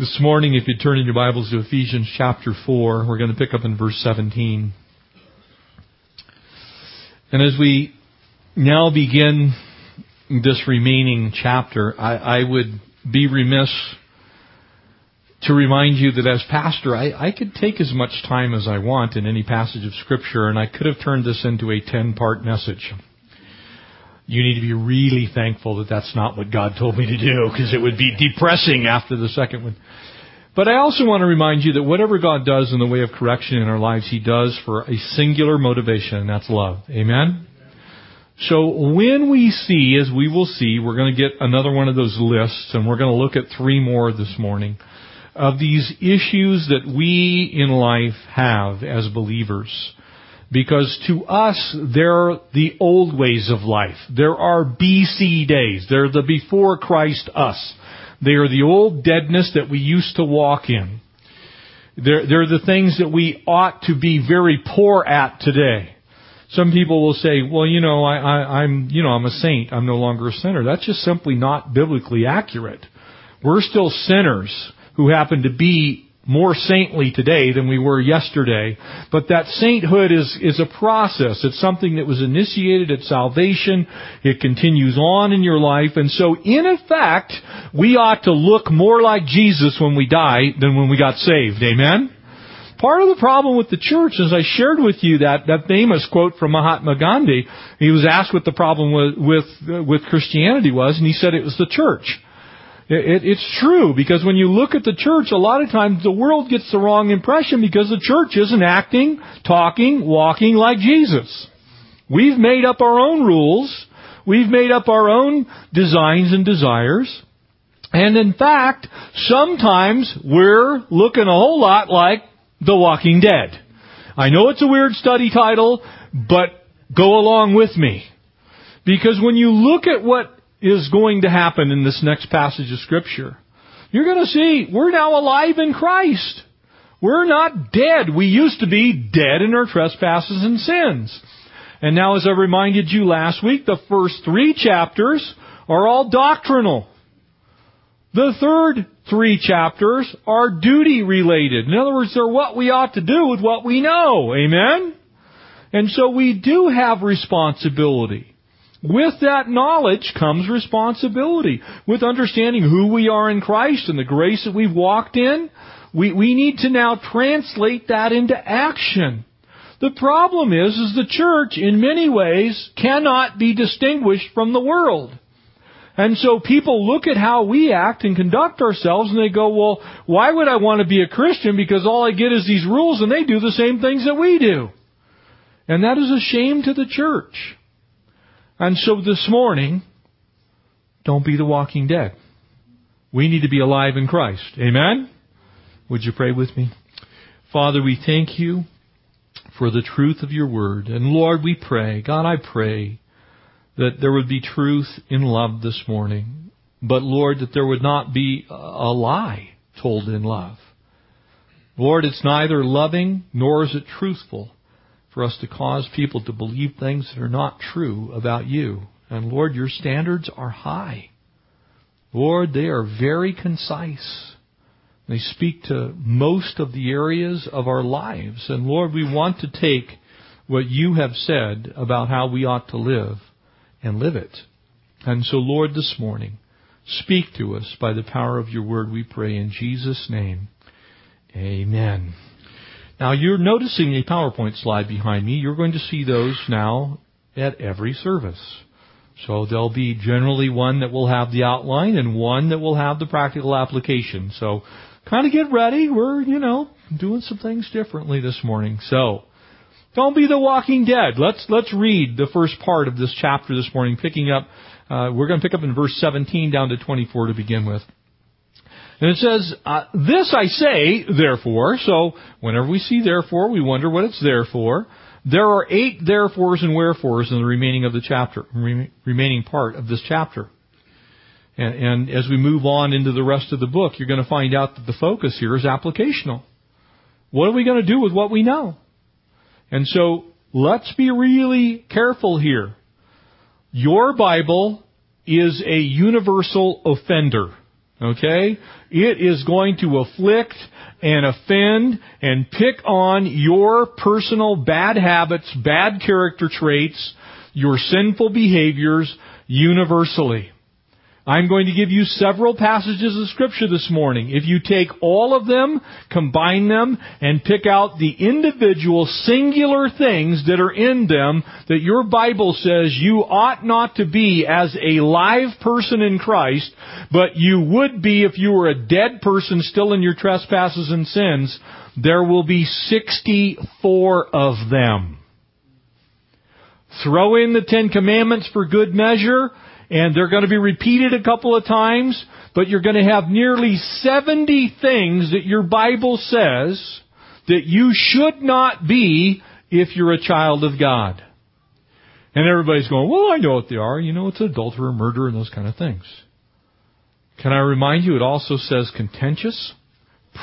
This morning, if you turn in your Bibles to Ephesians chapter 4, we're going to pick up in verse 17. And as we now begin this remaining chapter, I, I would be remiss to remind you that as pastor, I, I could take as much time as I want in any passage of Scripture, and I could have turned this into a 10 part message you need to be really thankful that that's not what God told me to do because it would be depressing after the second one. But I also want to remind you that whatever God does in the way of correction in our lives, He does for a singular motivation, and that's love. Amen? So when we see, as we will see, we're going to get another one of those lists, and we're going to look at three more this morning, of these issues that we in life have as believers. Because to us, they're the old ways of life. There are BC days. They're the before Christ us. They are the old deadness that we used to walk in. They're, they're the things that we ought to be very poor at today. Some people will say, well, you know, I, I, I'm, you know, I'm a saint. I'm no longer a sinner. That's just simply not biblically accurate. We're still sinners who happen to be more saintly today than we were yesterday. But that sainthood is, is a process. It's something that was initiated at salvation. It continues on in your life. And so, in effect, we ought to look more like Jesus when we die than when we got saved. Amen? Part of the problem with the church, as I shared with you that, that famous quote from Mahatma Gandhi, he was asked what the problem with, with, with Christianity was, and he said it was the church. It, it's true because when you look at the church, a lot of times the world gets the wrong impression because the church isn't acting, talking, walking like Jesus. We've made up our own rules. We've made up our own designs and desires. And in fact, sometimes we're looking a whole lot like The Walking Dead. I know it's a weird study title, but go along with me. Because when you look at what is going to happen in this next passage of Scripture. You're going to see we're now alive in Christ. We're not dead. We used to be dead in our trespasses and sins. And now, as I reminded you last week, the first three chapters are all doctrinal. The third three chapters are duty related. In other words, they're what we ought to do with what we know. Amen? And so we do have responsibility. With that knowledge comes responsibility. With understanding who we are in Christ and the grace that we've walked in, we, we need to now translate that into action. The problem is, is the church, in many ways, cannot be distinguished from the world. And so people look at how we act and conduct ourselves and they go, well, why would I want to be a Christian? Because all I get is these rules and they do the same things that we do. And that is a shame to the church. And so this morning, don't be the walking dead. We need to be alive in Christ. Amen? Would you pray with me? Father, we thank you for the truth of your word. And Lord, we pray, God, I pray that there would be truth in love this morning. But Lord, that there would not be a lie told in love. Lord, it's neither loving nor is it truthful for us to cause people to believe things that are not true about you. And Lord, your standards are high. Lord, they are very concise. They speak to most of the areas of our lives. And Lord, we want to take what you have said about how we ought to live and live it. And so, Lord, this morning, speak to us by the power of your word, we pray in Jesus' name. Amen. Now you're noticing a PowerPoint slide behind me. You're going to see those now at every service. So there'll be generally one that will have the outline and one that will have the practical application. So kind of get ready. We're, you know, doing some things differently this morning. So don't be the walking dead. Let's, let's read the first part of this chapter this morning, picking up, uh, we're going to pick up in verse 17 down to 24 to begin with. And it says, uh, This I say, therefore. So whenever we see therefore, we wonder what it's there for. There are eight therefores and wherefores in the remaining of the chapter, remaining part of this chapter. And, and as we move on into the rest of the book, you're going to find out that the focus here is applicational. What are we going to do with what we know? And so let's be really careful here. Your Bible is a universal offender. Okay? It is going to afflict and offend and pick on your personal bad habits, bad character traits, your sinful behaviors universally. I'm going to give you several passages of scripture this morning. If you take all of them, combine them, and pick out the individual singular things that are in them that your Bible says you ought not to be as a live person in Christ, but you would be if you were a dead person still in your trespasses and sins, there will be 64 of them. Throw in the Ten Commandments for good measure, and they're going to be repeated a couple of times, but you're going to have nearly 70 things that your Bible says that you should not be if you're a child of God. And everybody's going, well, I know what they are. You know, it's adulterer, murder, and those kind of things. Can I remind you, it also says contentious,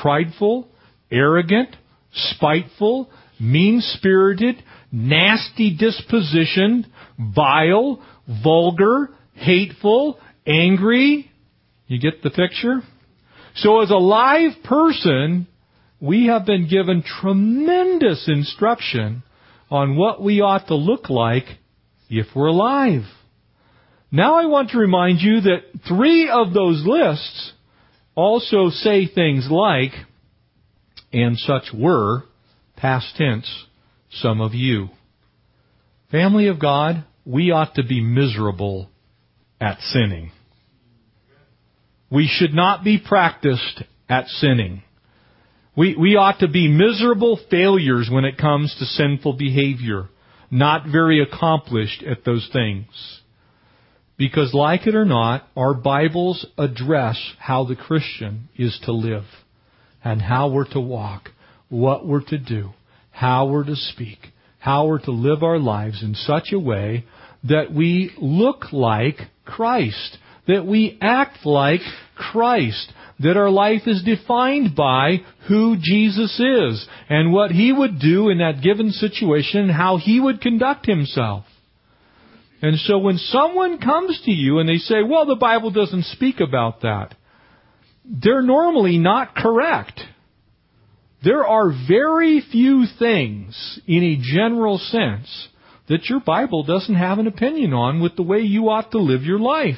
prideful, arrogant, spiteful, mean-spirited, nasty disposition, vile, vulgar, hateful, angry. You get the picture? So as a live person, we have been given tremendous instruction on what we ought to look like if we're alive. Now I want to remind you that three of those lists also say things like, and such were, past tense, some of you. Family of God, we ought to be miserable at sinning. We should not be practiced at sinning. We, we ought to be miserable failures when it comes to sinful behavior, not very accomplished at those things. Because like it or not, our Bibles address how the Christian is to live and how we're to walk, what we're to do, how we're to speak, how we're to live our lives in such a way that we look like Christ, that we act like Christ, that our life is defined by who Jesus is and what He would do in that given situation and how He would conduct Himself. And so when someone comes to you and they say, well, the Bible doesn't speak about that, they're normally not correct. There are very few things in a general sense that your Bible doesn't have an opinion on with the way you ought to live your life.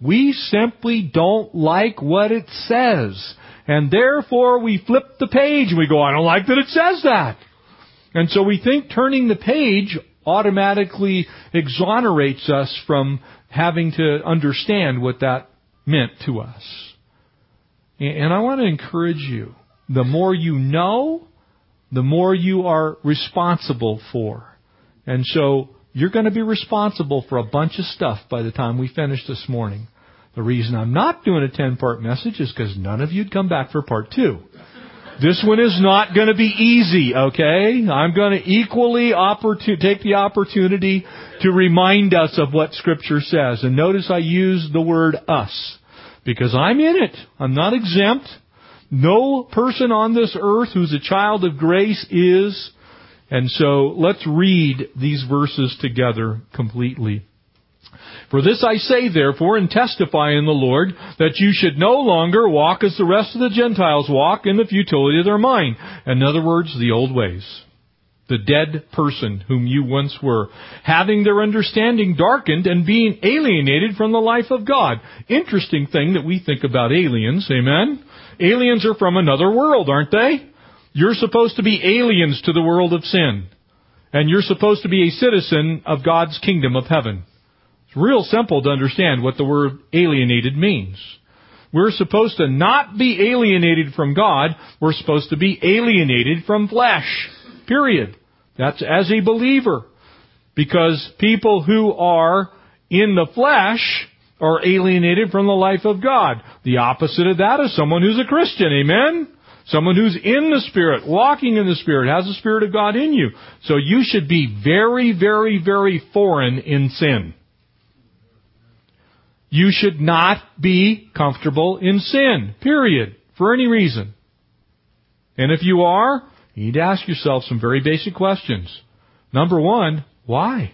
We simply don't like what it says. And therefore we flip the page and we go, I don't like that it says that. And so we think turning the page automatically exonerates us from having to understand what that meant to us. And I want to encourage you the more you know, the more you are responsible for. And so you're going to be responsible for a bunch of stuff by the time we finish this morning. The reason I'm not doing a 10 part message is because none of you'd come back for part two. This one is not going to be easy, okay? I'm going to equally opportun- take the opportunity to remind us of what Scripture says. And notice I use the word us because I'm in it. I'm not exempt. No person on this earth who's a child of grace is. And so let's read these verses together completely. For this I say therefore and testify in the Lord that you should no longer walk as the rest of the Gentiles walk in the futility of their mind. In other words, the old ways. The dead person whom you once were, having their understanding darkened and being alienated from the life of God. Interesting thing that we think about aliens, amen? Aliens are from another world, aren't they? You're supposed to be aliens to the world of sin. And you're supposed to be a citizen of God's kingdom of heaven. It's real simple to understand what the word alienated means. We're supposed to not be alienated from God. We're supposed to be alienated from flesh. Period. That's as a believer. Because people who are in the flesh are alienated from the life of God. The opposite of that is someone who's a Christian. Amen? Someone who's in the Spirit, walking in the Spirit, has the Spirit of God in you. So you should be very, very, very foreign in sin. You should not be comfortable in sin. Period. For any reason. And if you are, you need to ask yourself some very basic questions. Number one, why?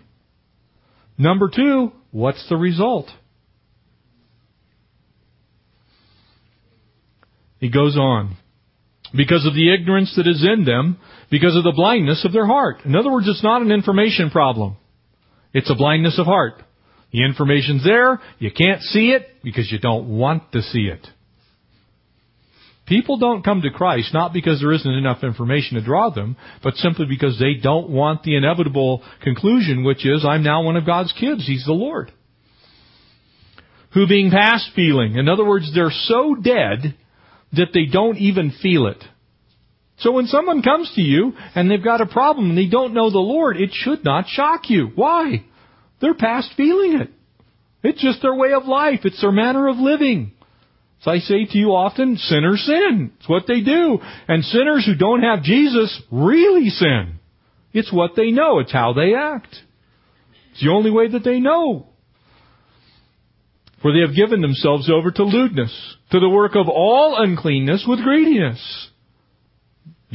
Number two, what's the result? He goes on. Because of the ignorance that is in them, because of the blindness of their heart. In other words, it's not an information problem. It's a blindness of heart. The information's there, you can't see it because you don't want to see it. People don't come to Christ not because there isn't enough information to draw them, but simply because they don't want the inevitable conclusion, which is, I'm now one of God's kids. He's the Lord. Who being past feeling. In other words, they're so dead that they don't even feel it. So when someone comes to you and they've got a problem and they don't know the Lord, it should not shock you. Why? They're past feeling it. It's just their way of life. It's their manner of living. As I say to you often, sinners sin. It's what they do. And sinners who don't have Jesus really sin. It's what they know. It's how they act. It's the only way that they know. For they have given themselves over to lewdness, to the work of all uncleanness with greediness.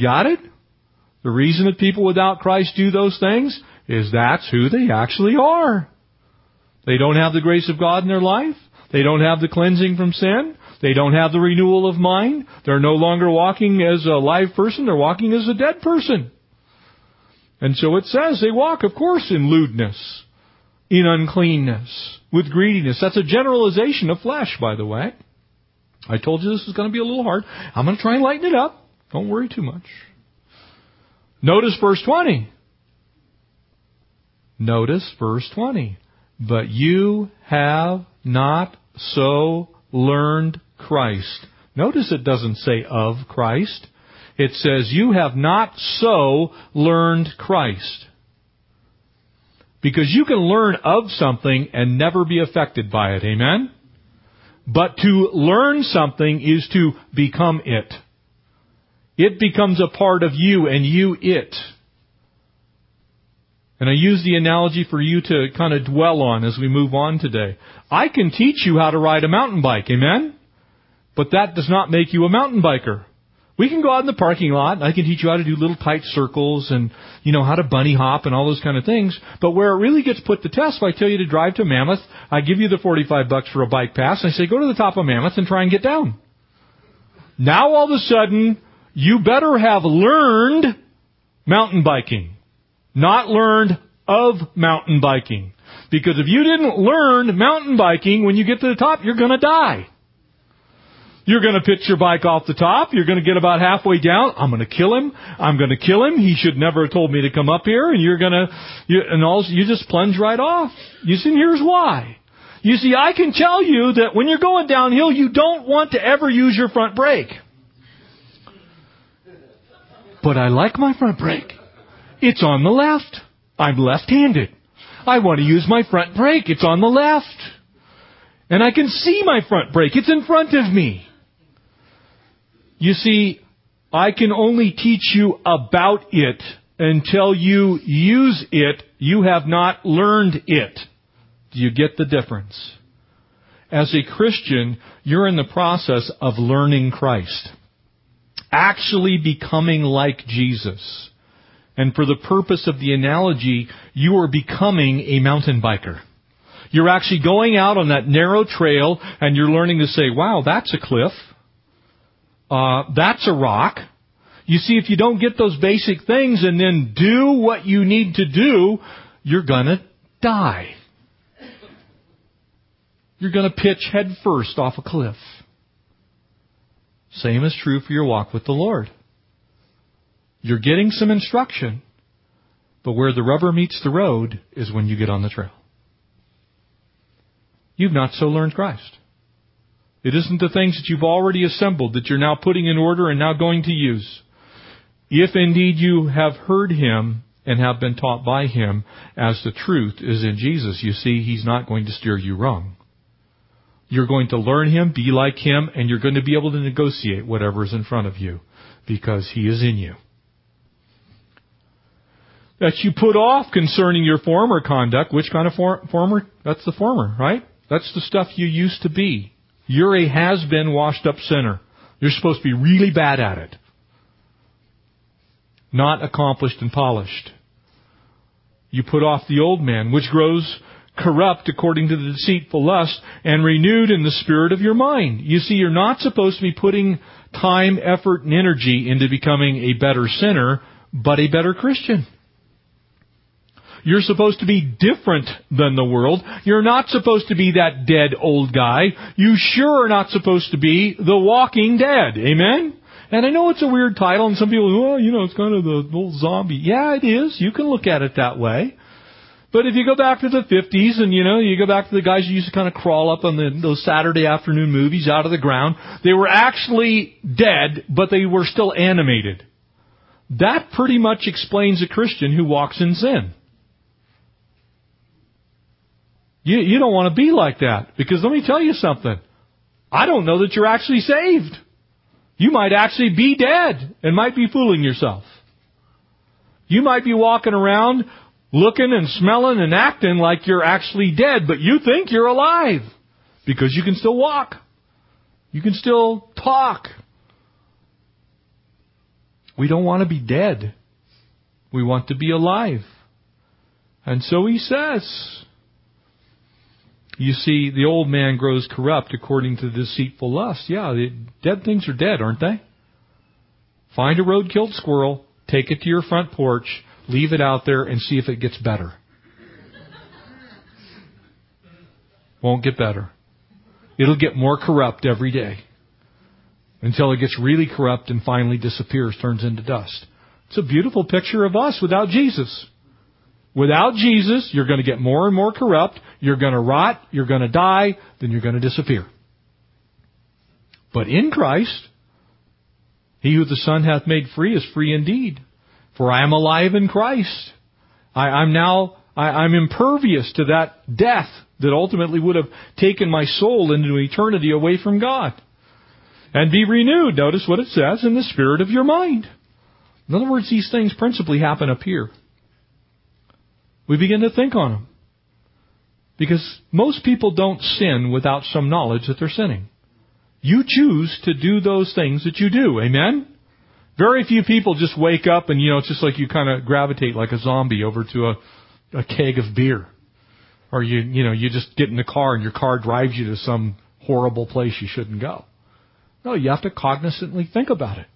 Got it? The reason that people without Christ do those things is that's who they actually are. They don't have the grace of God in their life. They don't have the cleansing from sin. They don't have the renewal of mind. They're no longer walking as a live person. They're walking as a dead person. And so it says they walk, of course, in lewdness, in uncleanness, with greediness. That's a generalization of flesh, by the way. I told you this was going to be a little hard. I'm going to try and lighten it up. Don't worry too much. Notice verse 20. Notice verse 20. But you have not so learned Christ. Notice it doesn't say of Christ. It says you have not so learned Christ. Because you can learn of something and never be affected by it. Amen? But to learn something is to become it. It becomes a part of you and you it. And I use the analogy for you to kind of dwell on as we move on today. I can teach you how to ride a mountain bike, amen? But that does not make you a mountain biker. We can go out in the parking lot. I can teach you how to do little tight circles and, you know, how to bunny hop and all those kind of things. But where it really gets put to test, if I tell you to drive to Mammoth, I give you the 45 bucks for a bike pass, and I say, go to the top of Mammoth and try and get down. Now all of a sudden, you better have learned mountain biking. Not learned of mountain biking. Because if you didn't learn mountain biking, when you get to the top, you're gonna die. You're going to pitch your bike off the top. You're going to get about halfway down. I'm going to kill him. I'm going to kill him. He should never have told me to come up here. And you're going to, you, and all, you just plunge right off. You see, here's why. You see, I can tell you that when you're going downhill, you don't want to ever use your front brake. But I like my front brake. It's on the left. I'm left-handed. I want to use my front brake. It's on the left. And I can see my front brake. It's in front of me. You see, I can only teach you about it until you use it. You have not learned it. Do you get the difference? As a Christian, you're in the process of learning Christ. Actually becoming like Jesus. And for the purpose of the analogy, you are becoming a mountain biker. You're actually going out on that narrow trail and you're learning to say, wow, that's a cliff. Uh, that's a rock. You see, if you don't get those basic things and then do what you need to do, you're gonna die. You're gonna pitch headfirst off a cliff. Same is true for your walk with the Lord. You're getting some instruction, but where the rubber meets the road is when you get on the trail. You've not so learned Christ. It isn't the things that you've already assembled that you're now putting in order and now going to use. If indeed you have heard him and have been taught by him as the truth is in Jesus, you see, he's not going to steer you wrong. You're going to learn him, be like him, and you're going to be able to negotiate whatever is in front of you because he is in you. That you put off concerning your former conduct. Which kind of for, former? That's the former, right? That's the stuff you used to be. You're a has-been washed up sinner. You're supposed to be really bad at it. Not accomplished and polished. You put off the old man, which grows corrupt according to the deceitful lust, and renewed in the spirit of your mind. You see, you're not supposed to be putting time, effort, and energy into becoming a better sinner, but a better Christian. You're supposed to be different than the world. You're not supposed to be that dead old guy. You sure are not supposed to be the walking dead. Amen? And I know it's a weird title, and some people, well, you know, it's kind of the old zombie. Yeah, it is. You can look at it that way. But if you go back to the 50s and, you know, you go back to the guys who used to kind of crawl up on the, those Saturday afternoon movies out of the ground, they were actually dead, but they were still animated. That pretty much explains a Christian who walks in sin. You, you don't want to be like that because let me tell you something. I don't know that you're actually saved. You might actually be dead and might be fooling yourself. You might be walking around looking and smelling and acting like you're actually dead, but you think you're alive because you can still walk. You can still talk. We don't want to be dead. We want to be alive. And so he says, you see, the old man grows corrupt according to deceitful lust. Yeah, the dead things are dead, aren't they? Find a road-killed squirrel, take it to your front porch, Leave it out there and see if it gets better. Won't get better. It'll get more corrupt every day until it gets really corrupt and finally disappears, turns into dust. It's a beautiful picture of us without Jesus. Without Jesus, you're going to get more and more corrupt. You're going to rot. You're going to die. Then you're going to disappear. But in Christ, he who the Son hath made free is free indeed. For I am alive in Christ. I, am now, I, I'm impervious to that death that ultimately would have taken my soul into eternity away from God. And be renewed, notice what it says, in the spirit of your mind. In other words, these things principally happen up here. We begin to think on them. Because most people don't sin without some knowledge that they're sinning. You choose to do those things that you do. Amen? Very few people just wake up and, you know, it's just like you kind of gravitate like a zombie over to a, a keg of beer. Or you, you know, you just get in the car and your car drives you to some horrible place you shouldn't go. No, you have to cognizantly think about it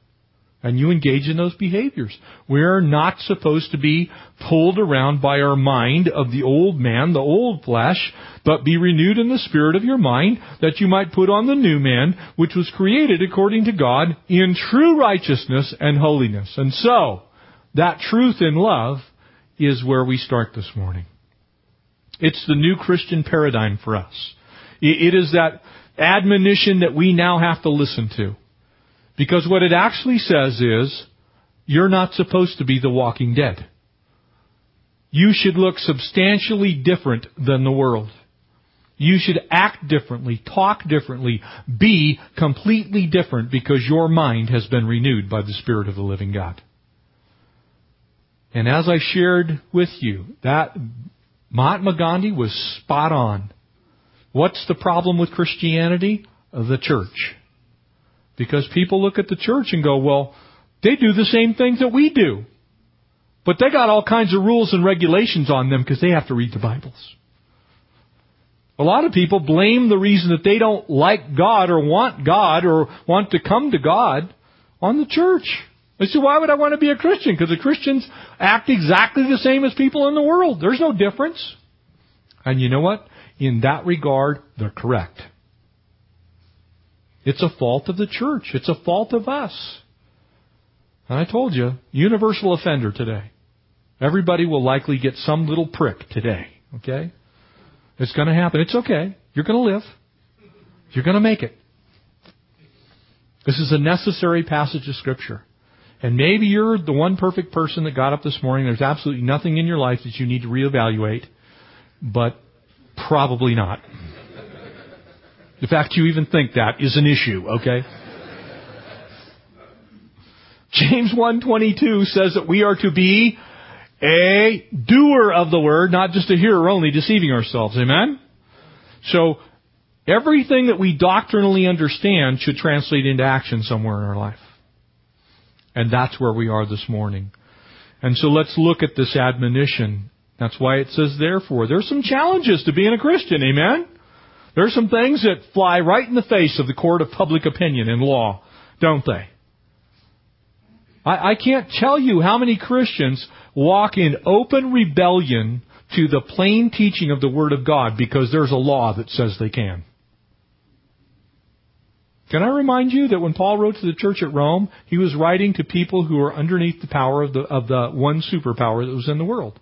and you engage in those behaviors. We're not supposed to be pulled around by our mind of the old man, the old flesh, but be renewed in the spirit of your mind that you might put on the new man, which was created according to God in true righteousness and holiness. And so, that truth in love is where we start this morning. It's the new Christian paradigm for us. It is that admonition that we now have to listen to. Because what it actually says is, you're not supposed to be the walking dead. You should look substantially different than the world. You should act differently, talk differently, be completely different because your mind has been renewed by the Spirit of the living God. And as I shared with you, that Mahatma Gandhi was spot on. What's the problem with Christianity? The church. Because people look at the church and go, well, they do the same things that we do. But they got all kinds of rules and regulations on them because they have to read the Bibles. A lot of people blame the reason that they don't like God or want God or want to come to God on the church. They say, why would I want to be a Christian? Because the Christians act exactly the same as people in the world. There's no difference. And you know what? In that regard, they're correct. It's a fault of the church. It's a fault of us. And I told you, universal offender today. Everybody will likely get some little prick today. Okay? It's going to happen. It's okay. You're going to live. You're going to make it. This is a necessary passage of Scripture. And maybe you're the one perfect person that got up this morning. There's absolutely nothing in your life that you need to reevaluate, but probably not. The fact you even think that is an issue, okay? James 1:22 says that we are to be a doer of the word, not just a hearer only, deceiving ourselves. Amen? So, everything that we doctrinally understand should translate into action somewhere in our life. And that's where we are this morning. And so let's look at this admonition. That's why it says therefore. There's some challenges to being a Christian. Amen? There are some things that fly right in the face of the court of public opinion and law. don't they? I, I can't tell you how many Christians walk in open rebellion to the plain teaching of the Word of God because there's a law that says they can. Can I remind you that when Paul wrote to the church at Rome, he was writing to people who were underneath the power of the, of the one superpower that was in the world.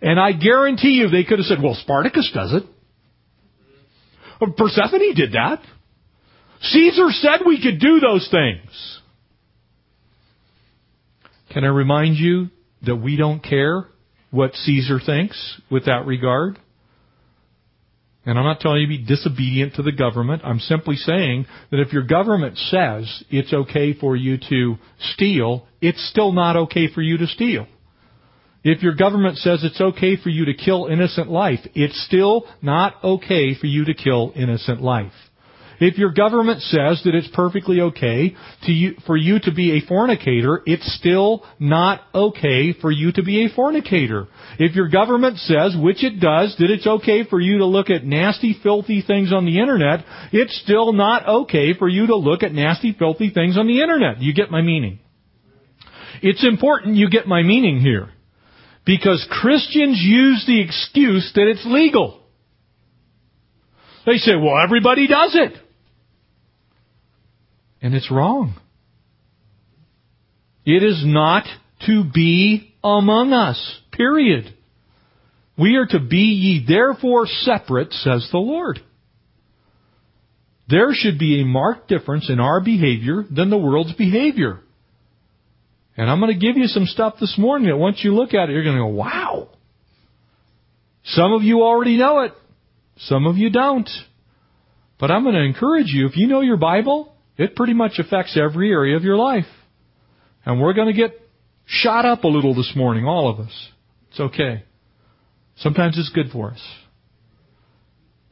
And I guarantee you they could have said, well, Spartacus does it. Persephone did that. Caesar said we could do those things. Can I remind you that we don't care what Caesar thinks with that regard? And I'm not telling you to be disobedient to the government. I'm simply saying that if your government says it's okay for you to steal, it's still not okay for you to steal. If your government says it's okay for you to kill innocent life, it's still not okay for you to kill innocent life. If your government says that it's perfectly okay you, for you to be a fornicator, it's still not okay for you to be a fornicator. If your government says, which it does, that it's okay for you to look at nasty, filthy things on the internet, it's still not okay for you to look at nasty, filthy things on the internet. You get my meaning. It's important you get my meaning here. Because Christians use the excuse that it's legal. They say, well, everybody does it. And it's wrong. It is not to be among us. Period. We are to be ye therefore separate, says the Lord. There should be a marked difference in our behavior than the world's behavior. And I'm going to give you some stuff this morning that once you look at it, you're going to go, wow. Some of you already know it. Some of you don't. But I'm going to encourage you, if you know your Bible, it pretty much affects every area of your life. And we're going to get shot up a little this morning, all of us. It's okay. Sometimes it's good for us.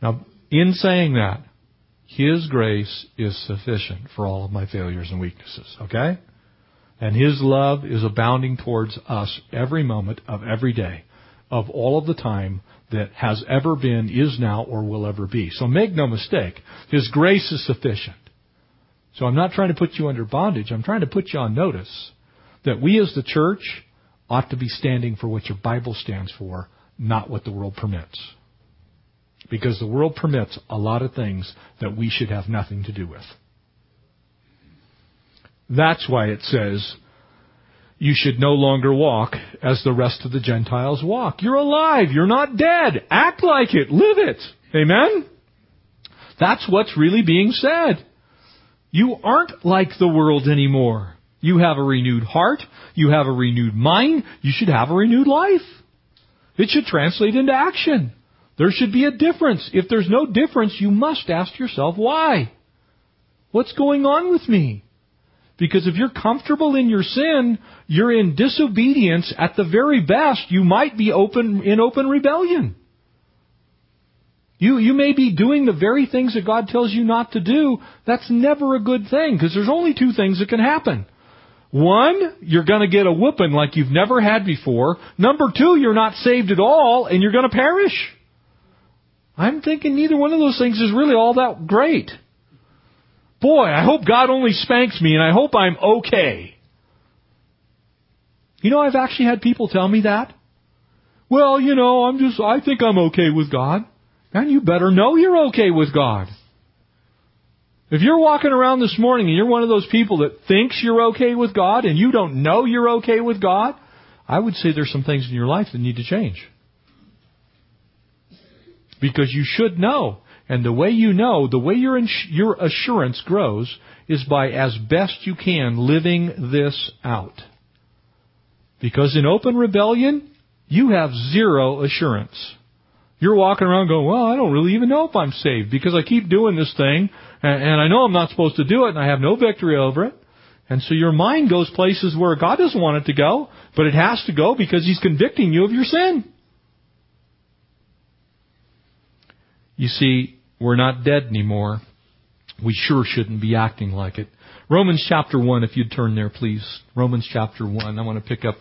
Now, in saying that, His grace is sufficient for all of my failures and weaknesses, okay? And His love is abounding towards us every moment of every day, of all of the time that has ever been, is now, or will ever be. So make no mistake, His grace is sufficient. So I'm not trying to put you under bondage. I'm trying to put you on notice that we as the church ought to be standing for what your Bible stands for, not what the world permits. Because the world permits a lot of things that we should have nothing to do with. That's why it says, you should no longer walk as the rest of the Gentiles walk. You're alive. You're not dead. Act like it. Live it. Amen? That's what's really being said. You aren't like the world anymore. You have a renewed heart. You have a renewed mind. You should have a renewed life. It should translate into action. There should be a difference. If there's no difference, you must ask yourself why. What's going on with me? Because if you're comfortable in your sin, you're in disobedience. At the very best, you might be open, in open rebellion. You, you may be doing the very things that God tells you not to do. That's never a good thing because there's only two things that can happen. One, you're going to get a whooping like you've never had before. Number two, you're not saved at all and you're going to perish. I'm thinking neither one of those things is really all that great. Boy, I hope God only spanks me and I hope I'm okay. You know, I've actually had people tell me that. Well, you know, I'm just, I think I'm okay with God. And you better know you're okay with God. If you're walking around this morning and you're one of those people that thinks you're okay with God and you don't know you're okay with God, I would say there's some things in your life that need to change. Because you should know. And the way you know, the way your, ins- your assurance grows is by as best you can living this out. Because in open rebellion, you have zero assurance. You're walking around going, well, I don't really even know if I'm saved because I keep doing this thing and, and I know I'm not supposed to do it and I have no victory over it. And so your mind goes places where God doesn't want it to go, but it has to go because He's convicting you of your sin. You see, we're not dead anymore. We sure shouldn't be acting like it. Romans chapter 1, if you'd turn there, please. Romans chapter 1. I want to pick up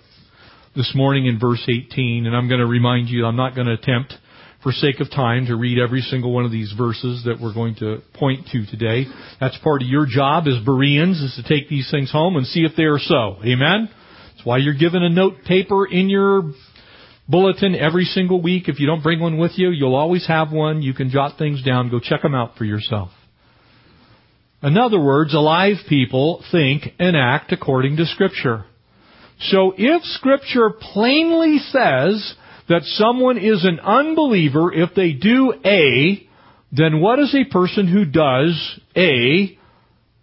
this morning in verse 18, and I'm going to remind you I'm not going to attempt for sake of time, to read every single one of these verses that we're going to point to today. That's part of your job as Bereans, is to take these things home and see if they are so. Amen? That's why you're given a note paper in your bulletin every single week. If you don't bring one with you, you'll always have one. You can jot things down. Go check them out for yourself. In other words, alive people think and act according to Scripture. So if Scripture plainly says that someone is an unbeliever if they do A, then what is a person who does A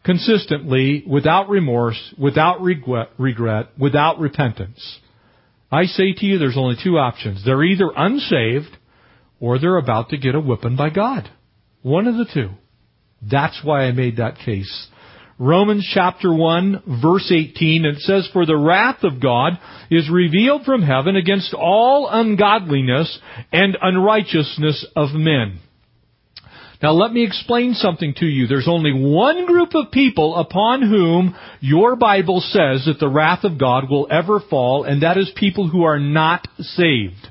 consistently, without remorse, without regret, without repentance? I say to you, there's only two options. They're either unsaved or they're about to get a whipping by God. One of the two. That's why I made that case. Romans chapter 1 verse 18, it says, For the wrath of God is revealed from heaven against all ungodliness and unrighteousness of men. Now let me explain something to you. There's only one group of people upon whom your Bible says that the wrath of God will ever fall, and that is people who are not saved.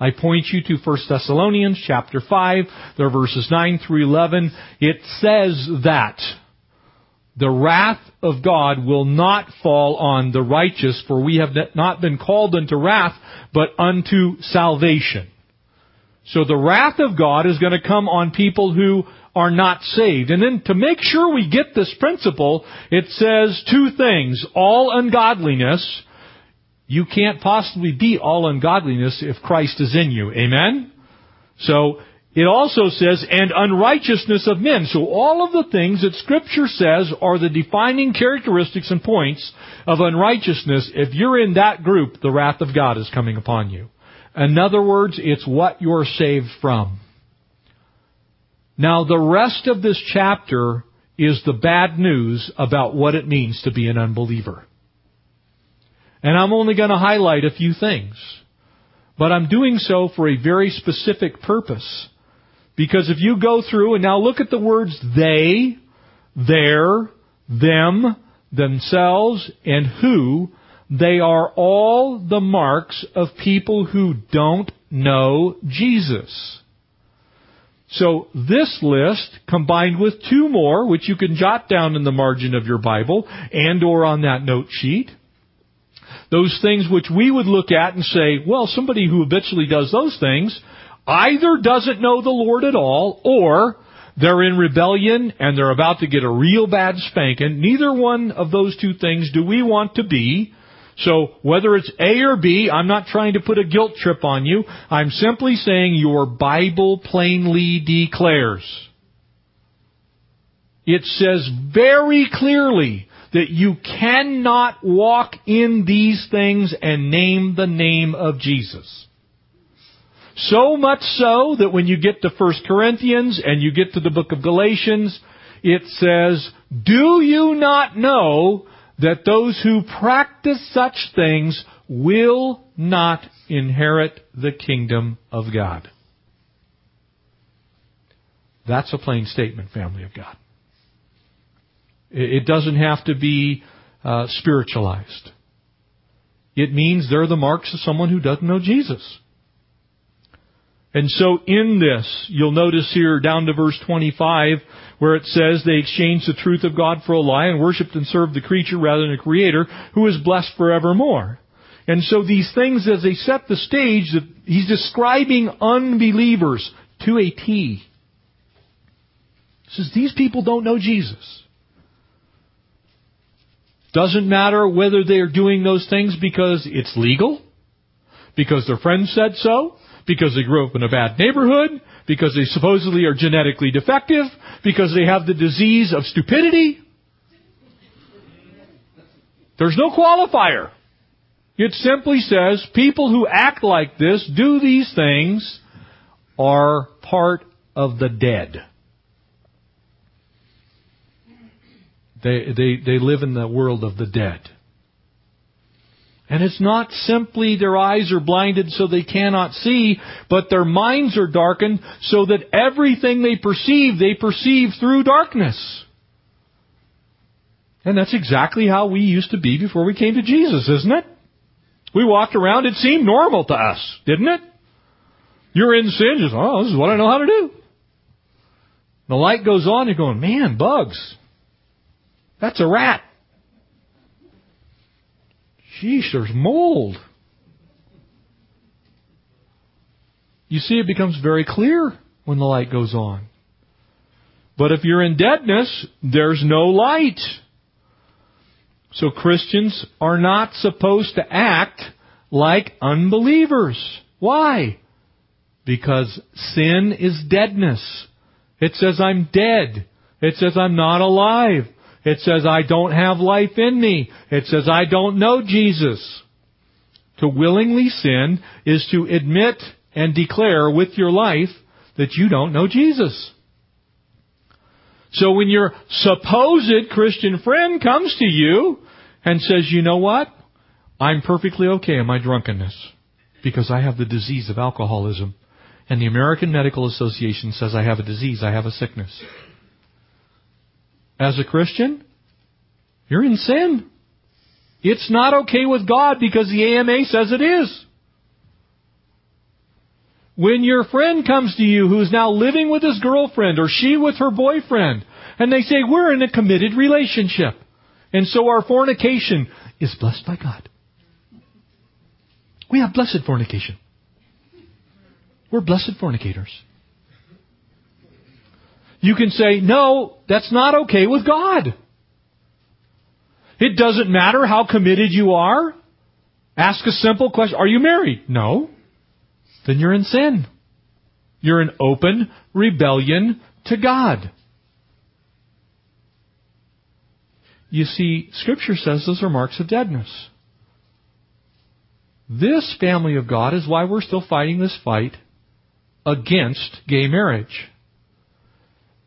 I point you to 1 Thessalonians chapter 5, there are verses 9 through 11. It says that the wrath of God will not fall on the righteous, for we have not been called unto wrath, but unto salvation. So the wrath of God is going to come on people who are not saved. And then to make sure we get this principle, it says two things. All ungodliness you can't possibly be all ungodliness if Christ is in you. Amen? So, it also says, and unrighteousness of men. So all of the things that scripture says are the defining characteristics and points of unrighteousness. If you're in that group, the wrath of God is coming upon you. In other words, it's what you're saved from. Now the rest of this chapter is the bad news about what it means to be an unbeliever. And I'm only going to highlight a few things. But I'm doing so for a very specific purpose. Because if you go through and now look at the words they, their, them, themselves, and who, they are all the marks of people who don't know Jesus. So this list, combined with two more, which you can jot down in the margin of your Bible and or on that note sheet, those things which we would look at and say, well, somebody who habitually does those things either doesn't know the Lord at all or they're in rebellion and they're about to get a real bad spanking. Neither one of those two things do we want to be. So whether it's A or B, I'm not trying to put a guilt trip on you. I'm simply saying your Bible plainly declares. It says very clearly that you cannot walk in these things and name the name of Jesus. So much so that when you get to 1 Corinthians and you get to the book of Galatians, it says, Do you not know that those who practice such things will not inherit the kingdom of God? That's a plain statement, family of God. It doesn't have to be uh, spiritualized. It means they're the marks of someone who doesn't know Jesus. And so in this, you'll notice here down to verse 25 where it says they exchanged the truth of God for a lie and worshiped and served the creature rather than the creator who is blessed forevermore. And so these things as they set the stage that he's describing unbelievers to a T. Says these people don't know Jesus. Doesn't matter whether they are doing those things because it's legal, because their friends said so, because they grew up in a bad neighborhood, because they supposedly are genetically defective, because they have the disease of stupidity. There's no qualifier. It simply says people who act like this, do these things, are part of the dead. They, they, they live in the world of the dead. And it's not simply their eyes are blinded so they cannot see, but their minds are darkened so that everything they perceive, they perceive through darkness. And that's exactly how we used to be before we came to Jesus, isn't it? We walked around, it seemed normal to us, didn't it? You're in sin, just, oh, this is what I know how to do. The light goes on, you're going, man, bugs. That's a rat. Sheesh, there's mold. You see, it becomes very clear when the light goes on. But if you're in deadness, there's no light. So Christians are not supposed to act like unbelievers. Why? Because sin is deadness. It says I'm dead. It says I'm not alive. It says I don't have life in me. It says I don't know Jesus. To willingly sin is to admit and declare with your life that you don't know Jesus. So when your supposed Christian friend comes to you and says, you know what? I'm perfectly okay in my drunkenness because I have the disease of alcoholism. And the American Medical Association says I have a disease, I have a sickness. As a Christian, you're in sin. It's not okay with God because the AMA says it is. When your friend comes to you who's now living with his girlfriend or she with her boyfriend, and they say, we're in a committed relationship. And so our fornication is blessed by God. We have blessed fornication. We're blessed fornicators. You can say, no, that's not okay with God. It doesn't matter how committed you are. Ask a simple question. Are you married? No then you're in sin. You're in open rebellion to God. You see, Scripture says those are marks of deadness. This family of God is why we're still fighting this fight against gay marriage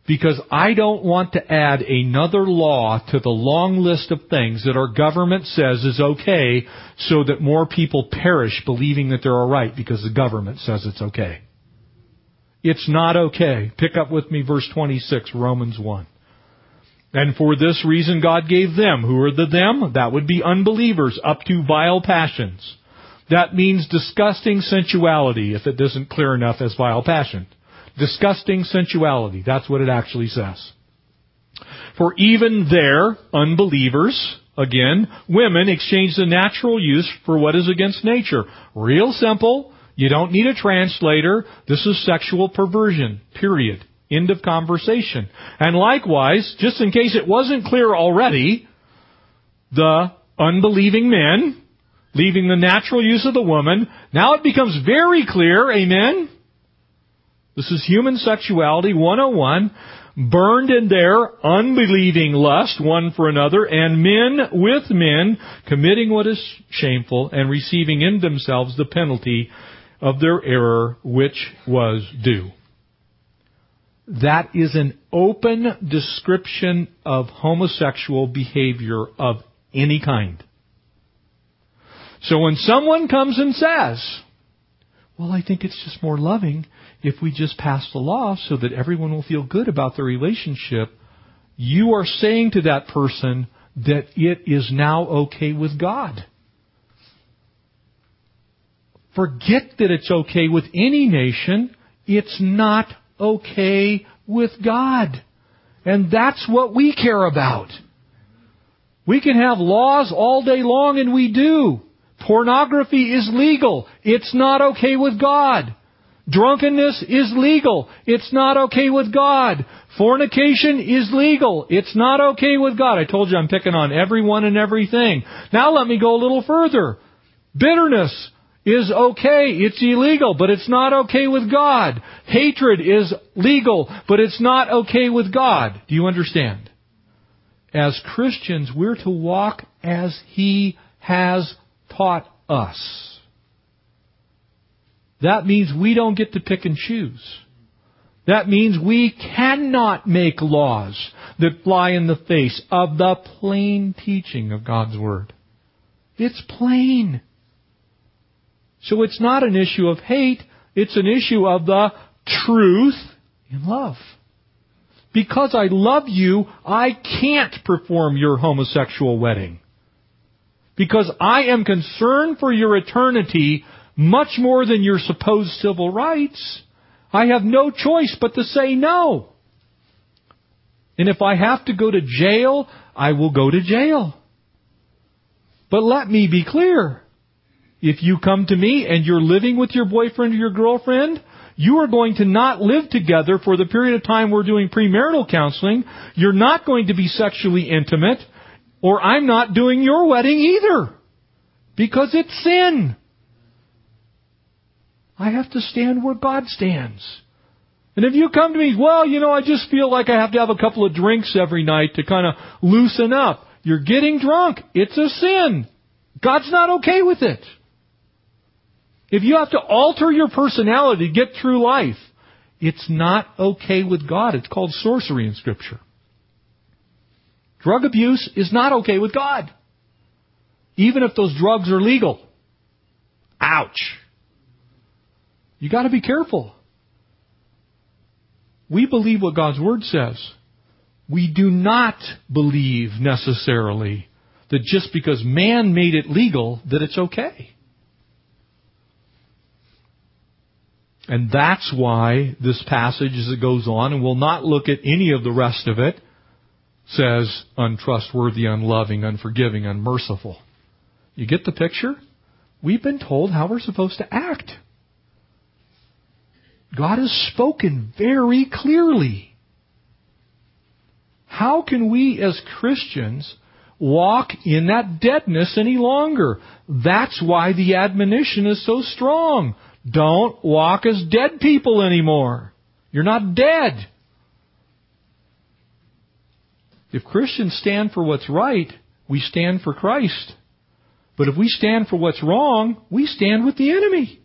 because I don't want to add another law to the long list of things that our government says is okay so that more people perish believing that they're alright because the government says it's okay. It's not okay. Pick up with me verse 26, Romans 1. And for this reason God gave them, who are the them? That would be unbelievers, up to vile passions. That means disgusting sensuality, if it isn't clear enough as vile passion. Disgusting sensuality. That's what it actually says. For even there, unbelievers, again, women exchange the natural use for what is against nature. Real simple. You don't need a translator. This is sexual perversion. Period. End of conversation. And likewise, just in case it wasn't clear already, the unbelieving men, leaving the natural use of the woman, now it becomes very clear, amen, this is human sexuality 101, burned in their unbelieving lust one for another, and men with men committing what is shameful and receiving in themselves the penalty of their error which was due. That is an open description of homosexual behavior of any kind. So when someone comes and says, well, I think it's just more loving if we just pass the law so that everyone will feel good about their relationship. You are saying to that person that it is now okay with God. Forget that it's okay with any nation. It's not okay with God. And that's what we care about. We can have laws all day long and we do. Pornography is legal. It's not okay with God. Drunkenness is legal. It's not okay with God. Fornication is legal. It's not okay with God. I told you I'm picking on everyone and everything. Now let me go a little further. Bitterness is okay. It's illegal, but it's not okay with God. Hatred is legal, but it's not okay with God. Do you understand? As Christians, we're to walk as He has taught us. That means we don't get to pick and choose. That means we cannot make laws that fly in the face of the plain teaching of God's Word. It's plain. So it's not an issue of hate, it's an issue of the truth in love. Because I love you, I can't perform your homosexual wedding because I am concerned for your eternity, much more than your supposed civil rights. I have no choice but to say no. And if I have to go to jail, I will go to jail. But let me be clear. If you come to me and you're living with your boyfriend or your girlfriend, you are going to not live together for the period of time we're doing premarital counseling. You're not going to be sexually intimate, or I'm not doing your wedding either. Because it's sin. I have to stand where God stands. And if you come to me, well, you know, I just feel like I have to have a couple of drinks every night to kind of loosen up. You're getting drunk. It's a sin. God's not okay with it. If you have to alter your personality to get through life, it's not okay with God. It's called sorcery in Scripture. Drug abuse is not okay with God. Even if those drugs are legal. Ouch. You gotta be careful. We believe what God's Word says. We do not believe necessarily that just because man made it legal that it's okay. And that's why this passage, as it goes on, and we'll not look at any of the rest of it, says untrustworthy, unloving, unforgiving, unmerciful. You get the picture? We've been told how we're supposed to act. God has spoken very clearly. How can we as Christians walk in that deadness any longer? That's why the admonition is so strong. Don't walk as dead people anymore. You're not dead. If Christians stand for what's right, we stand for Christ. But if we stand for what's wrong, we stand with the enemy.